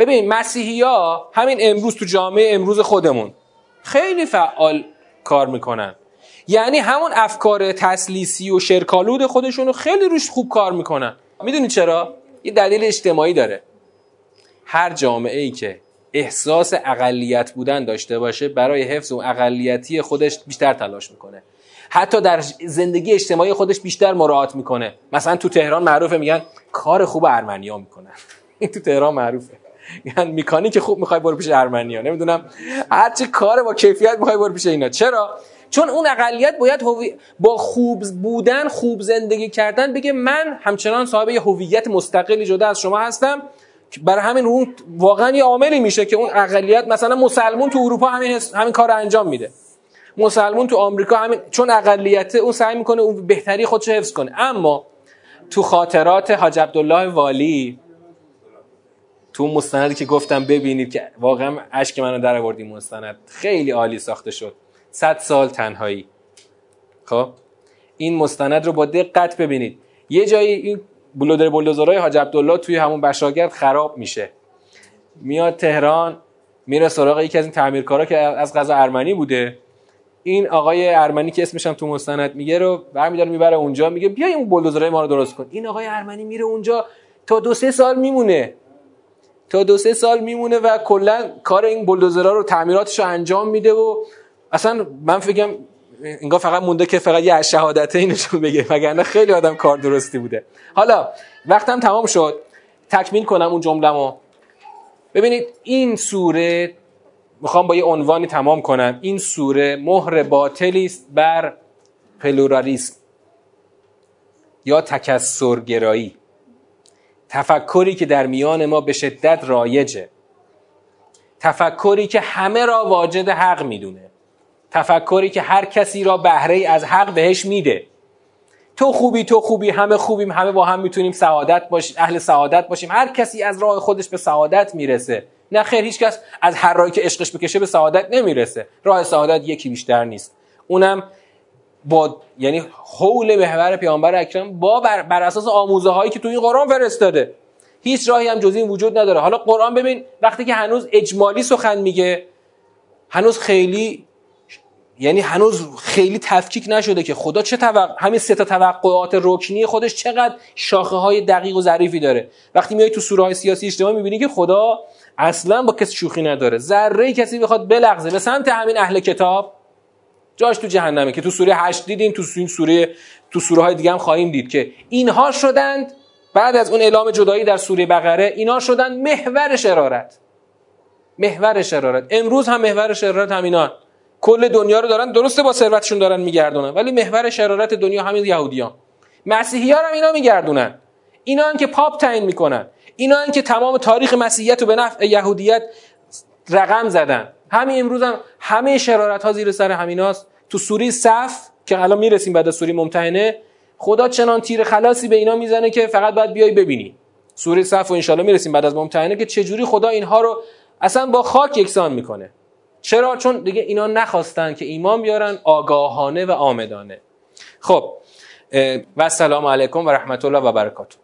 ببین مسیحی ها همین امروز تو جامعه امروز خودمون خیلی فعال کار می‌کنن. یعنی همون افکار تسلیسی و شرکالود خودشون رو خیلی روش خوب کار می‌کنن. می‌دونی چرا؟ یه دلیل اجتماعی داره. هر جامعه ای که احساس اقلیت بودن داشته باشه برای حفظ اون اقلیتی خودش بیشتر تلاش می‌کنه. حتی در زندگی اجتماعی خودش بیشتر مراعات می‌کنه. مثلا تو تهران معروفه میگن کار خوب ارمنیا می‌کنن. این [LAUGHS] تو تهران معروفه. یعنی میکانی که خوب می‌خوای برو پیش ارمنیا. نمی‌دونم. هرچی کار با کیفیت می‌خوای برو پیش اینا. چرا؟ چون اون اقلیت باید با خوب بودن خوب زندگی کردن بگه من همچنان صاحب یه هویت مستقلی جدا از شما هستم. برای همین اون واقعا یه عاملی میشه که اون اقلیت مثلا مسلمون تو اروپا همین همین کار انجام میده. مسلمون تو آمریکا همین چون اقلیت اون سعی می‌کنه اون بهتری خودش حفظ کنه. اما تو خاطرات حاج عبدالله والی تو مستندی که گفتم ببینید که واقعا اشک منو در آوردی مستند. خیلی عالی ساخته شد. صد سال تنهایی. خب؟ این مستند رو با دقت ببینید. یه جایی این بلودر بلدوزرای حاج عبدالله توی همون بشاگرد خراب میشه. میاد تهران میره سراغ یکی از این تعمیرکارا که از غذا ارمنی بوده. این آقای ارمنی که اسمش هم تو مستند میگه رو برمیداره می‌بره اونجا میگه بیا این بلدوزرای ما رو درست کن. این آقای ارمنی میره اونجا تا دو سه سال میمونه. تا دو سه سال میمونه و کلا کار این بلدوزرها رو تعمیراتش رو انجام میده و اصلا من فکرم انگار فقط مونده که فقط یه شهادته اینشون بگه وگرنه خیلی آدم کار درستی بوده. حالا وقتم تمام شد. تکمیل کنم اون جمله‌مو. ببینید این سوره می‌خوام با یه عنوانی تمام کنم. این سوره مهر باطلی است بر پلورالیسم یا تکسرگرایی. تفکری که در میان ما به شدت رایجه. تفکری که همه را واجد حق می‌دونه. تفکری که هر کسی را بهره از حق بهش میده. تو خوبی تو خوبی همه خوبیم همه با هم می‌تونیم سعادت باشیم اهل سعادت باشیم. هر کسی از راه خودش به سعادت می‌رسه. نه خیر هیچ کس از هر راهی که عشقش بکشه به سعادت نمی‌رسه. راه سعادت یکی بیشتر نیست. اونم با یعنی حول محور پیامبر اکرم با بر, بر اساس آموزه هایی که تو این قرآن فرستاده. هیچ راهی هم جز این وجود نداره. حالا قرآن ببین وقتی که هنوز اجمالی سخن میگه هنوز خیلی یعنی هنوز خیلی تفکیک نشده که خدا چه توقع همین سه تا توقعات رکنی خودش چقدر شاخه های دقیق و ظریفی داره. وقتی میای تو سوره های سیاسی اجتماعی می‌بینی که خدا اصلا با کسی شوخی نداره. ذره کسی بخواد بلغزه به سمت همین اهل کتاب جاش تو جهنمه که تو سوره 8 دیدیم تو این سوره تو سوره های دیگه هم خواهیم دید که اینها شدند بعد از اون اعلام جدایی در سوره بقره اینا شدند محور شرارت. محور شرارت. امروز هم محور شرارت همینان. کل دنیا رو دارن درسته با ثروتشون دارن میگردونن ولی محور شرارت دنیا همین یهودیان. مسیحی ها هم اینا میگردونن. اینا هم که پاپ تعیین می‌کنن. اینا هم که تمام تاریخ مسیحیت رو به نفع یهودیت رقم زدن. همین امروز هم همه شرارت ها زیر سر همیناست. تو سوری صف که الان می‌رسیم بعد از ممتحنه خدا چنان تیر خلاصی به اینا می‌زنه که فقط باید بیای ببینی. سوری صف و انشالله می‌رسیم بعد از ممتحنه که چجوری خدا اینها رو اصلا با خاک یکسان می‌کنه. چرا؟ چون دیگه اینا نخواستن که ایمان بیارن آگاهانه و آمدانه. خب و السلام علیکم و رحمت الله و برکاته.